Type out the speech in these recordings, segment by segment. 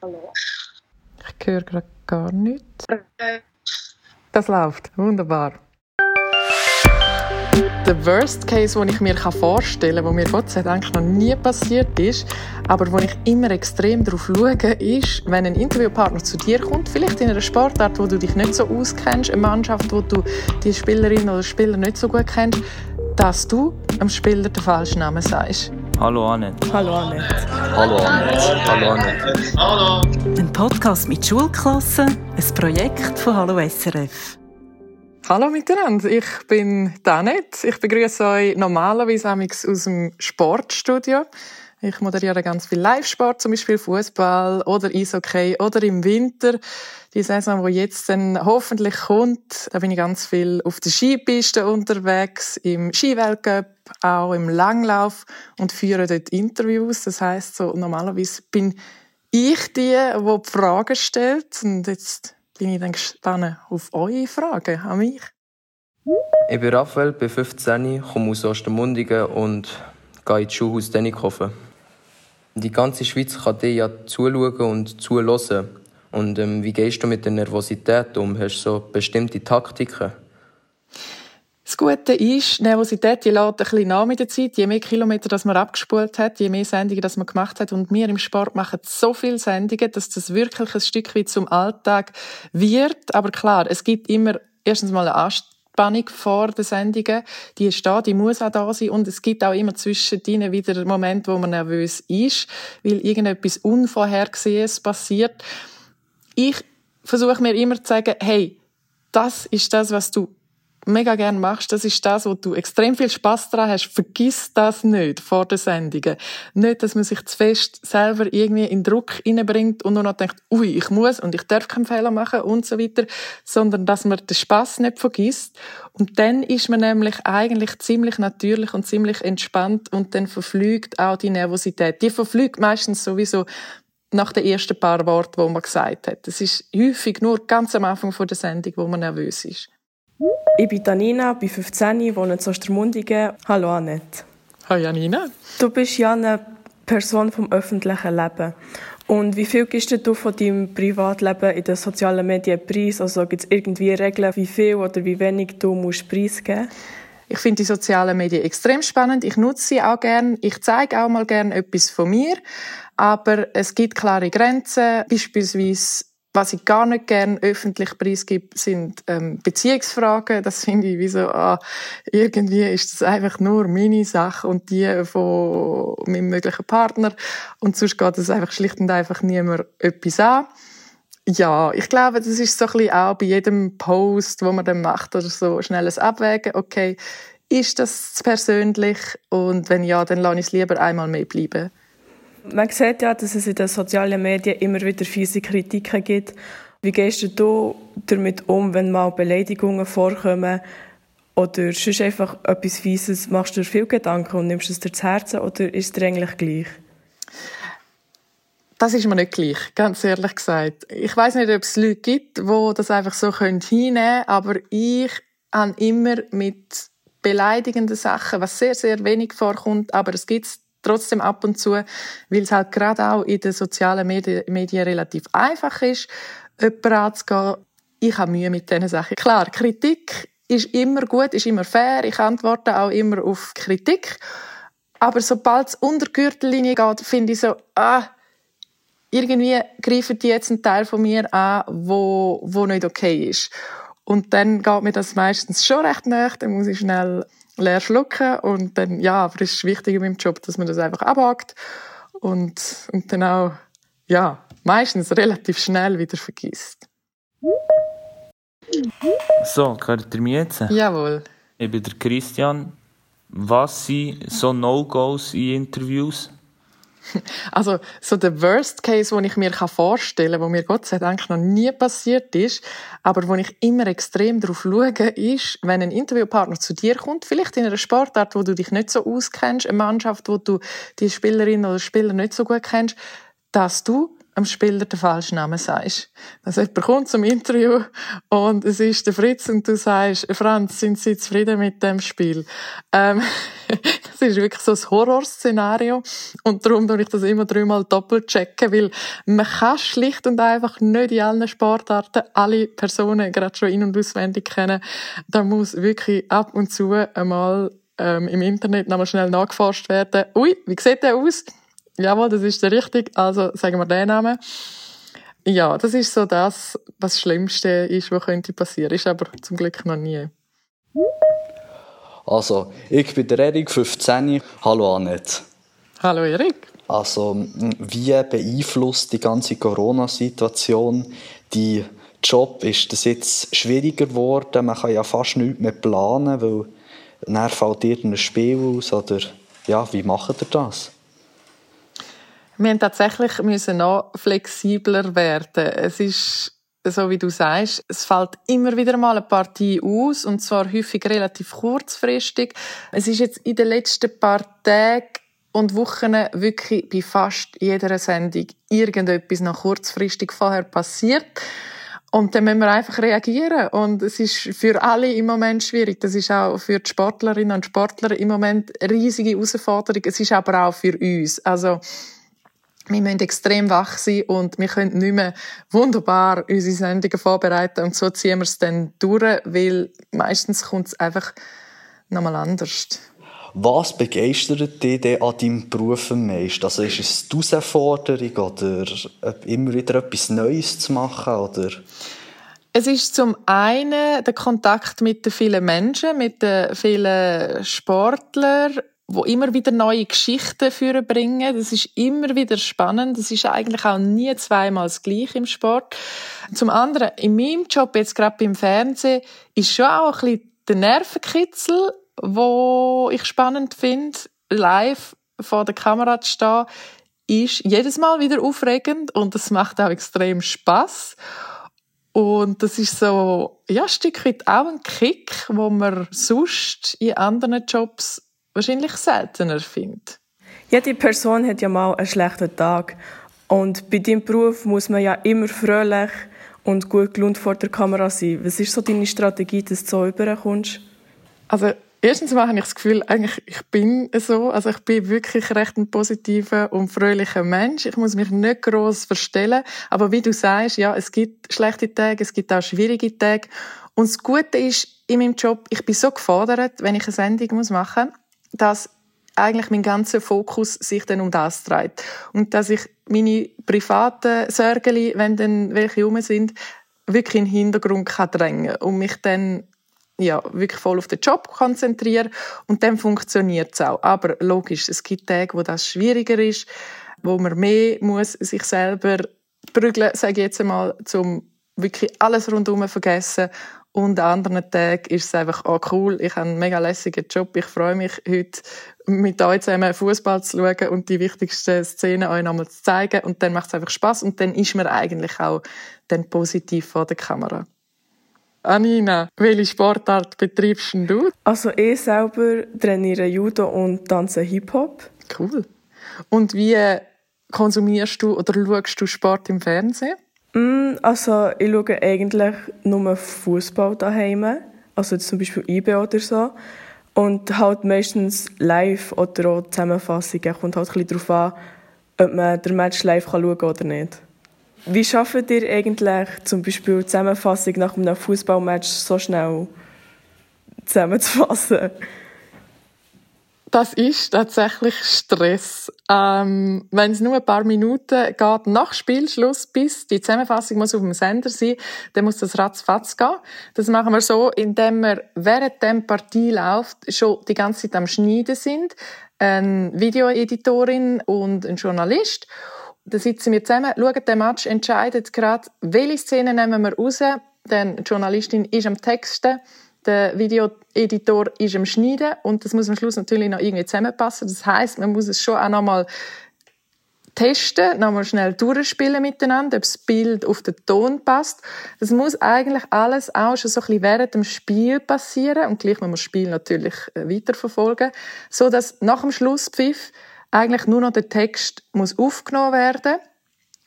Hallo. Ich höre gerade gar nichts. Das läuft. Wunderbar. Der Worst Case, den ich mir vorstellen kann, der mir Gott sei Dank noch nie passiert ist, aber wo ich immer extrem darauf schaue, ist, wenn ein Interviewpartner zu dir kommt, vielleicht in einer Sportart, wo du dich nicht so auskennst, eine Mannschaft, wo du die Spielerin oder Spieler nicht so gut kennst, dass du dem Spieler den falschen Namen sagst. Hallo Annette. Hallo Annette. Hallo Annette. Hallo Annette. Hallo. Ein Podcast mit Schulklassen, ein Projekt von Hallo SRF. Hallo miteinander, ich bin Danet. Ich begrüße euch normalerweise aus dem Sportstudio. Ich moderiere ganz viel Live-Sport, zum Beispiel Fußball oder Eishockey oder im Winter. Die Saison, die jetzt dann hoffentlich kommt, da bin ich ganz viel auf der Skipiste unterwegs, im Skiweltcup, auch im Langlauf und führe dort Interviews. Das heißt, so normalerweise bin ich die, die die Fragen stellt und jetzt bin ich dann gespannt auf eure Fragen an mich. Ich bin Raphael, bin 15, komme aus Ostermundigen und gehe ins Schulhaus Dennikhofen. Die ganze Schweiz kann dir ja zuschauen und zuhören. Und ähm, wie gehst du mit der Nervosität um? Hast du so bestimmte Taktiken? Das Gute ist, Nervosität die lädt ein bisschen nach mit der Zeit. Je mehr Kilometer das man abgespult hat, je mehr Sendungen das man gemacht hat. Und wir im Sport machen so viele Sendungen, dass das wirklich ein Stück weit zum Alltag wird. Aber klar, es gibt immer erstens mal eine Anspannung vor den Sendungen. Die ist da, die muss auch da sein. Und es gibt auch immer zwischen zwischendrin wieder Momente, wo man nervös ist, weil irgendetwas Unvorhergesehenes passiert. Ich versuche mir immer zu sagen, hey, das ist das, was du mega gerne machst, das ist das, wo du extrem viel Spaß daran hast. Vergiss das nicht vor der Sendung. Nicht, dass man sich zu fest selber irgendwie in Druck hineinbringt und nur noch denkt, ui, ich muss und ich darf keinen Fehler machen und so weiter, sondern dass man den Spaß nicht vergisst. Und dann ist man nämlich eigentlich ziemlich natürlich und ziemlich entspannt und dann verflügt auch die Nervosität. Die verflügt meistens sowieso nach den ersten paar Worten, wo man gesagt hat. Es ist häufig nur ganz am Anfang der Sendung, wo man nervös ist. Ich bin Danina, bin 15, wohne in Ostermundigen. Hallo Annette. Hallo Janina. Du bist ja eine Person vom öffentlichen Leben. Und wie viel gibst du von deinem Privatleben in den sozialen Medien preis? Also gibt es irgendwie Regeln, wie viel oder wie wenig du musst preisgeben ich finde die sozialen Medien extrem spannend. Ich nutze sie auch gern. Ich zeige auch mal gern etwas von mir. Aber es gibt klare Grenzen. Beispielsweise was ich gar nicht gern öffentlich preisgebe, sind ähm, Beziehungsfragen. Das finde ich wie so, ah, irgendwie ist das einfach nur meine Sache und die von meinem möglichen Partner. Und sonst geht es einfach schlicht und einfach niemand etwas an. Ja, ich glaube, das ist so ein bisschen auch bei jedem Post, wo man dann macht oder so, schnelles Abwägen. Okay, ist das persönlich? Und wenn ja, dann lasse ich es lieber einmal mehr bleiben. Man sieht ja, dass es in den sozialen Medien immer wieder fiese Kritiken gibt. Wie gehst du damit um, wenn mal Beleidigungen vorkommen oder sonst einfach etwas Fieses? Machst du dir viel Gedanken und nimmst es dir zu Herzen oder ist es dir eigentlich gleich? Das ist mir nicht gleich, ganz ehrlich gesagt. Ich weiß nicht, ob es Leute gibt, die das einfach so hinnehmen können, aber ich habe immer mit beleidigenden Sachen, was sehr, sehr wenig vorkommt, aber es gibt trotzdem ab und zu, weil es halt gerade auch in den sozialen Medien, Medien relativ einfach ist, jemanden anzugehen. Ich habe Mühe mit diesen Sachen. Klar, Kritik ist immer gut, ist immer fair. Ich antworte auch immer auf Kritik. Aber sobald es unter die Gürtellinie geht, finde ich so, ah, irgendwie greifen die jetzt einen Teil von mir an, wo, wo nicht okay ist. Und dann geht mir das meistens schon recht nach. Dann muss ich schnell leer schlucken und dann, ja, aber es ist wichtig in meinem Job, dass man das einfach abhakt und, und dann auch, ja, meistens relativ schnell wieder vergisst. So, hört ihr mich jetzt? Jawohl. Ich bin der Christian. Was sind so No-Gos in Interviews? Also, so der Worst Case, den ich mir vorstellen kann, wo mir Gott sei Dank noch nie passiert ist, aber wo ich immer extrem darauf schaue, ist, wenn ein Interviewpartner zu dir kommt, vielleicht in einer Sportart, wo du dich nicht so auskennst, eine Mannschaft, wo du die Spielerin oder Spieler nicht so gut kennst, dass du am Spieler den falschen Namen sagst. Also jemand kommt zum Interview und es ist der Fritz und du sagst, Franz, sind Sie zufrieden mit dem Spiel? Ähm, das ist wirklich so ein Horrorszenario und darum tue ich das immer dreimal doppelt checken, weil man kann schlicht und einfach nicht in allen Sportarten alle Personen gerade schon in- und auswendig kennen. Da muss wirklich ab und zu einmal ähm, im Internet nochmal schnell nachgeforscht werden. Ui, wie sieht der aus? Jawohl, das ist der richtig. Also sagen wir den Namen. Ja, das ist so das, was das Schlimmste ist, was könnte passieren. Ist aber zum Glück noch nie. Also, ich bin der Erik, 15. Hallo Annette. Hallo Erik. Also, wie beeinflusst die ganze Corona-Situation die Job? Ist das jetzt schwieriger geworden? Man kann ja fast nichts mehr planen, weil dann fällt irgendein Spiel aus. Oder ja, wie macht ihr das? Wir müssen tatsächlich noch flexibler werden. Es ist so wie du sagst, es fällt immer wieder mal eine Partie aus und zwar häufig relativ kurzfristig. Es ist jetzt in den letzten paar Tagen und Wochen wirklich bei fast jeder Sendung irgendetwas noch kurzfristig vorher passiert. Und dann müssen wir einfach reagieren. Und es ist für alle im Moment schwierig. Das ist auch für die Sportlerinnen und Sportler im Moment eine riesige Herausforderung. Es ist aber auch für uns. Also, wir müssen extrem wach sein und wir können nicht mehr wunderbar unsere Sendungen vorbereiten und so ziehen wir es dann durch, weil meistens kommt es einfach nochmal anders. Was begeistert dich denn an deinem Beruf am meisten? Also ist es die Herausforderung oder immer wieder etwas Neues zu machen? Oder? Es ist zum einen der Kontakt mit den vielen Menschen, mit den vielen Sportlern, wo immer wieder neue Geschichten führen bringen. Das ist immer wieder spannend. Das ist eigentlich auch nie zweimal das Gleiche im Sport. Zum anderen, in meinem Job, jetzt gerade beim Fernsehen, ist schon auch ein bisschen der Nervenkitzel, wo ich spannend finde, live vor der Kamera zu stehen, ist jedes Mal wieder aufregend und es macht auch extrem Spaß. Und das ist so, ja, ein Stück weit auch ein Kick, wo man sonst in anderen Jobs wahrscheinlich seltener findet. Jede Person hat ja mal einen schlechten Tag. Und bei deinem Beruf muss man ja immer fröhlich und gut gelaunt vor der Kamera sein. Was ist so deine Strategie, dass du so rüberkommst? Also, erstens mal habe ich das Gefühl, eigentlich, ich bin so. Also, ich bin wirklich recht ein positiver und fröhlicher Mensch. Ich muss mich nicht gross verstellen. Aber wie du sagst, ja, es gibt schlechte Tage, es gibt auch schwierige Tage. Und das Gute ist in meinem Job, ich bin so gefordert, wenn ich eine Sendung machen muss, dass eigentlich mein ganzer Fokus sich dann um das dreht. Und dass ich meine privaten Sorgen, wenn dann welche rum sind, wirklich in den Hintergrund kann drängen und mich dann ja, wirklich voll auf den Job konzentrieren und dann funktioniert es auch. Aber logisch, es gibt Tage, wo das schwieriger ist, wo man mehr muss sich selber prügeln, sage ich jetzt einmal, zum wirklich alles rundherum vergessen und an anderen Tagen ist es einfach oh cool, ich habe einen mega lässigen Job. Ich freue mich heute mit euch zusammen Fußball zu schauen und die wichtigsten Szenen euch nochmal zu zeigen. Und dann macht es einfach Spaß und dann ist man eigentlich auch dann positiv vor der Kamera. Anina, welche Sportart betreibst du? Also ich selber trainiere Judo und tanze Hip-Hop. Cool. Und wie konsumierst du oder schaust du Sport im Fernsehen? Mm, also ich schaue eigentlich nur Fußball daheim, also zum Beispiel IB oder so. Und halt meistens live oder auch Zusammenfassungen. Kommt halt ein darauf an, ob man den Match live schauen kann oder nicht. Wie schafft ihr eigentlich zum Beispiel die Zusammenfassung nach einem Fußballmatch so schnell zusammenzufassen? Das ist tatsächlich Stress. Ähm, wenn es nur ein paar Minuten geht nach Spielschluss, bis die Zusammenfassung muss auf dem Sender sein, dann muss das ratzfatz gehen. Das machen wir so, indem wir während der Partie läuft schon die ganze Zeit am Schneiden sind, eine Videoeditorin und ein Journalist. Da sitzen wir zusammen, schauen den Match, entscheiden gerade, welche Szene nehmen wir raus. Denn die Journalistin ist am Texten der Videoeditor ist am Schneiden und das muss am Schluss natürlich noch irgendwie zusammenpassen. Das heißt, man muss es schon auch nochmal testen, nochmal schnell durchspielen miteinander, ob das Bild auf den Ton passt. Das muss eigentlich alles auch schon so ein bisschen während dem Spiel passieren und gleich muss man das Spiel natürlich äh, weiterverfolgen, so dass nach dem Schlusspfiff eigentlich nur noch der Text muss aufgenommen werden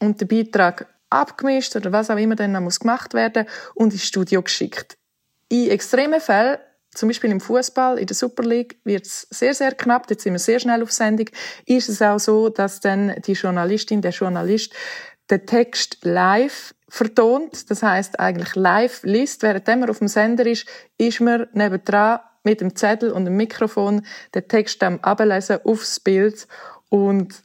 und der Beitrag abgemischt oder was auch immer dann noch muss gemacht werden und ins Studio geschickt. In extremen Fällen, zum Beispiel im Fußball, in der Super League, wird es sehr, sehr knapp. Jetzt sind wir sehr schnell auf Sendung. Ist es auch so, dass dann die Journalistin, der Journalist den Text live vertont. Das heißt eigentlich live liest. Während man auf dem Sender ist, ist man nebendran mit dem Zettel und dem Mikrofon den Text am ablesen aufs Bild. Und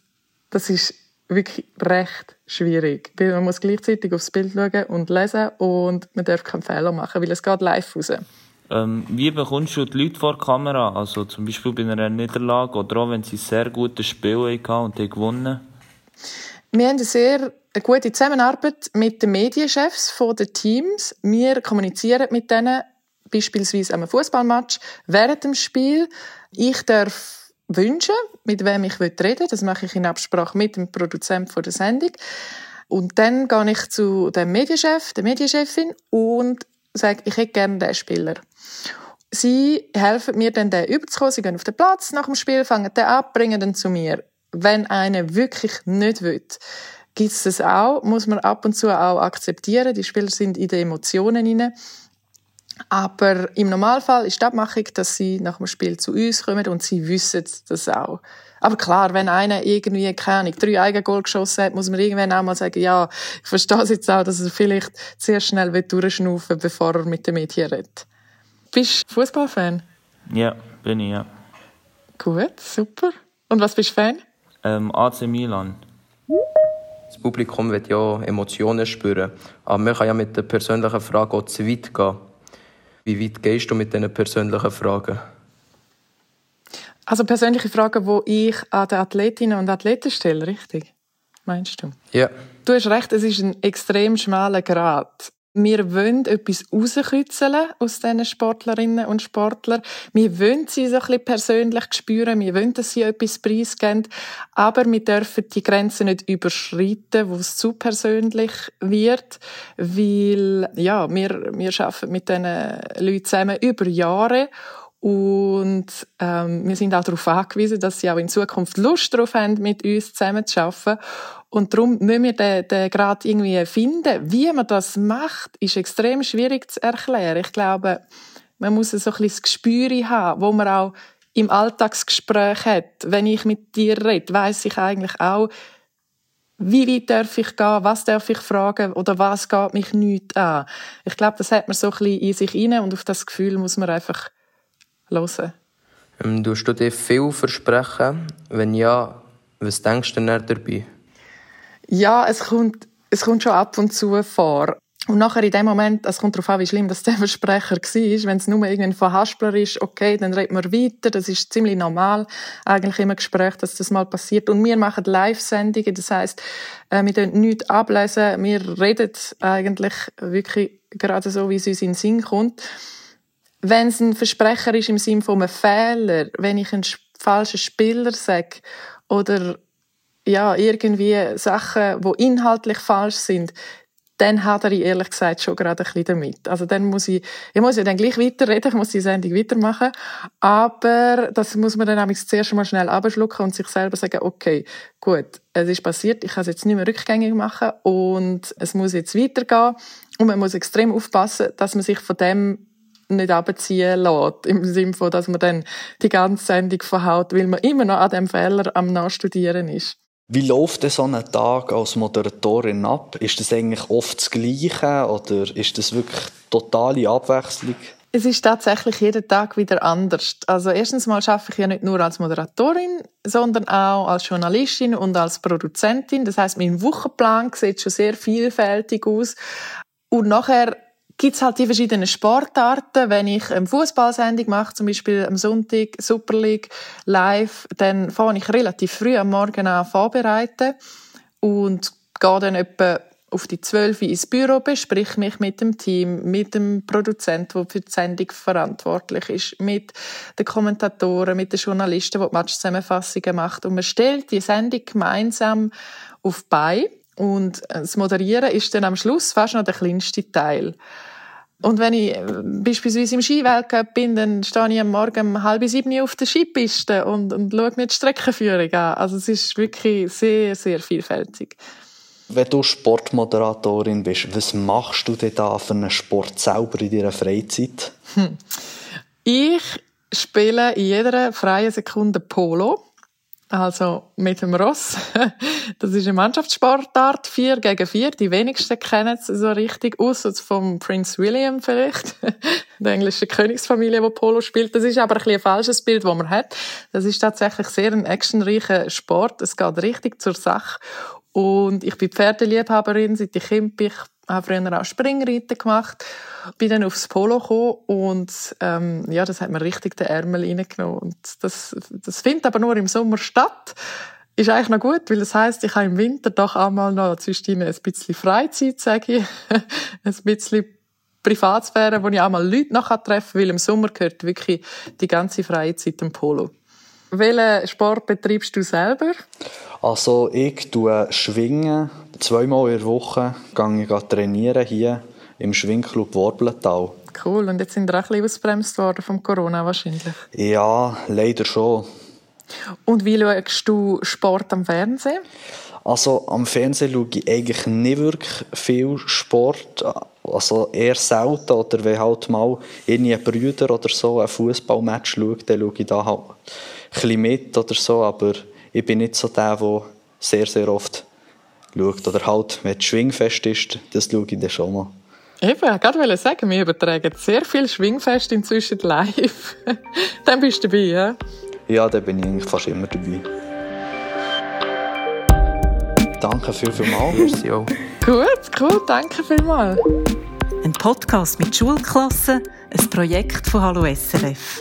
das ist wirklich recht schwierig. Weil man muss gleichzeitig aufs Bild schauen und lesen und man darf keinen Fehler machen, weil es geht live raus. Ähm, wie bekommst du die Leute vor der Kamera? Also zum Beispiel bei einer Niederlage oder auch wenn sie sehr gutes Spiel hatten und die gewonnen Wir haben eine sehr gute Zusammenarbeit mit den Medienchefs der Teams. Wir kommunizieren mit denen beispielsweise einem Fußballmatch während dem Spiel. Ich darf wünschen, mit wem ich reden will. Das mache ich in Absprache mit dem Produzenten der Sendung. Und dann gehe ich zu dem Medienchef, der Medienchefin und sage, ich hätte gerne diesen Spieler. Sie helfen mir dann, den überzukommen. Sie gehen auf den Platz nach dem Spiel, fangen den ab, bringen den zu mir. Wenn einer wirklich nicht will, gibt es das auch, muss man ab und zu auch akzeptieren. Die Spieler sind in den Emotionen hinein. Aber im Normalfall ist die Abmachung, dass sie nach dem Spiel zu uns kommen und sie wissen das auch. Aber klar, wenn einer irgendwie, keine Ahnung, drei Eigengol geschossen hat, muss man irgendwann auch mal sagen, ja, ich verstehe es jetzt auch, dass er vielleicht sehr schnell durchschnaufen will, bevor er mit den Medien redet. Bist du Fußballfan? Ja, bin ich, ja. Gut, super. Und was bist du Fan? Ähm, AC Milan. Das Publikum wird ja Emotionen spüren, aber man kann ja mit der persönlichen Frage auch zu weit gehen. Wie weit gehst du mit diesen persönlichen Fragen? Also persönliche Fragen, die ich an die Athletinnen und Athleten stelle, richtig? Meinst du? Ja. Du hast recht, es ist ein extrem schmaler Grad. Wir wollen etwas rauskitzeln aus diesen Sportlerinnen und Sportlern. Wir wollen sie so ein bisschen persönlich spüren. Wir wollen, dass sie etwas preisgeben. Aber wir dürfen die Grenzen nicht überschreiten, wo es zu persönlich wird. Weil, ja, wir, wir arbeiten mit diesen Leuten zusammen über Jahre. Und ähm, wir sind auch darauf angewiesen, dass sie auch in Zukunft Lust darauf haben, mit uns zusammen zu arbeiten. Und darum müssen wir den, den Grad irgendwie finden. Wie man das macht, ist extrem schwierig zu erklären. Ich glaube, man muss so ein bisschen das Gespür haben, wo man auch im Alltagsgespräch hat. Wenn ich mit dir rede, weiß ich eigentlich auch, wie weit darf ich gehen, was darf ich fragen oder was geht mich nicht an. Ich glaube, das hat man so ein bisschen in sich inne und auf das Gefühl muss man einfach hören. Ähm, du dir viel versprechen? Wenn ja, was denkst du denn dabei? Ja, es kommt, es kommt schon ab und zu vor. Und nachher in dem Moment, es kommt darauf an, wie schlimm das der Versprecher war. Wenn es nur irgendwie von Haspler ist, okay, dann reden wir weiter. Das ist ziemlich normal, eigentlich im Gespräch, dass das mal passiert. Und wir machen Live-Sendungen, das heisst, äh, wir dürfen nichts ablesen. Wir reden eigentlich wirklich gerade so, wie es uns in den Sinn kommt. Wenn es ein Versprecher ist im Sinne von einem Fehler, wenn ich einen falschen Spieler sage oder ja, irgendwie Sachen, die inhaltlich falsch sind, dann hat er ehrlich gesagt schon gerade ein bisschen damit. Also dann muss ich, ich muss ja dann gleich weiterreden, ich muss die Sendung weitermachen, aber das muss man dann nämlich zuerst mal schnell abschlucken und sich selber sagen, okay, gut, es ist passiert, ich kann es jetzt nicht mehr rückgängig machen und es muss jetzt weitergehen und man muss extrem aufpassen, dass man sich von dem nicht abziehen lässt. Im Sinne von, dass man dann die ganze Sendung verhaut, weil man immer noch an dem Fehler am Nachstudieren ist. Wie läuft denn so ein Tag als Moderatorin ab? Ist das eigentlich oft das Gleiche oder ist das wirklich totale Abwechslung? Es ist tatsächlich jeden Tag wieder anders. Also erstens mal arbeite ich ja nicht nur als Moderatorin, sondern auch als Journalistin und als Produzentin. Das heißt, mein Wochenplan sieht schon sehr vielfältig aus. Und nachher gibt es halt die verschiedenen Sportarten. Wenn ich eine Fußballsendung mache, zum Beispiel am Sonntag Super League live, dann fange ich relativ früh am Morgen an vorbereiten und gehe dann etwa auf die 12 ins Büro, besprich mich mit dem Team, mit dem Produzent, der für die Sendung verantwortlich ist, mit den Kommentatoren, mit den Journalisten, die die Matchzusammenfassungen macht. Und man stellt die Sendung gemeinsam auf bei. Und das Moderieren ist dann am Schluss fast noch der kleinste Teil. Und wenn ich äh, beispielsweise im Skiweltcup bin, dann stehe ich am Morgen um halb sieben auf der Skipiste und, und schaue mir die Streckenführung an. Also es ist wirklich sehr, sehr vielfältig. Wenn du Sportmoderatorin bist, was machst du denn da für einen Sport selber in deiner Freizeit? Hm. Ich spiele in jeder freien Sekunde Polo. Also mit dem Ross. Das ist eine Mannschaftssportart, vier gegen vier. Die wenigsten kennen es so richtig, außer vom Prince William vielleicht, der englischen Königsfamilie, die Polo spielt. Das ist aber ein, ein falsches Bild, das man hat. Das ist tatsächlich sehr ein actionreicher Sport. Es geht richtig zur Sache. Und ich bin Pferdeliebhaberin, seit ich Kind bin. Ich habe früher auch Springreiten gemacht, bin dann aufs Polo gekommen und ähm, ja, das hat mir richtig den Ärmel reingenommen. Und das, das findet aber nur im Sommer statt. Ist eigentlich noch gut, weil das heisst, ich habe im Winter doch einmal noch zwischen ein bisschen Freizeit, sage ich, ein bisschen Privatsphäre, wo ich auch Leute noch treffen kann, weil im Sommer gehört wirklich die ganze freie Zeit dem Polo. Welchen Sport betreibst du selber? Also ich tue schwingen. Zweimal in der Woche gehe ich trainieren hier im Schwingclub Worblental. Cool. Und jetzt sind wir auch ein bisschen ausbremst worden vom Corona wahrscheinlich? Ja, leider schon. Und wie schaust du Sport am Fernsehen? Also am Fernsehen schaue ich eigentlich nicht wirklich viel Sport. Also eher selten. Oder wenn halt mal irgendwie Brüder oder so ein Fußballmatch schaut, dann schaue ich da halt bisschen mit oder so, aber ich bin nicht so der, der sehr, sehr oft schaut. Oder halt, wenn es Schwingfest ist, das schaue ich dann schon mal. Eben, ich wollte sagen, wir übertragen sehr viel Schwingfest inzwischen live. dann bist du dabei, ja? Ja, dann bin ich eigentlich fast immer dabei. Danke viel, vielmals. Merci auch. Gut, cool, danke vielmals. Ein Podcast mit Schulklassen, ein Projekt von Hallo SRF.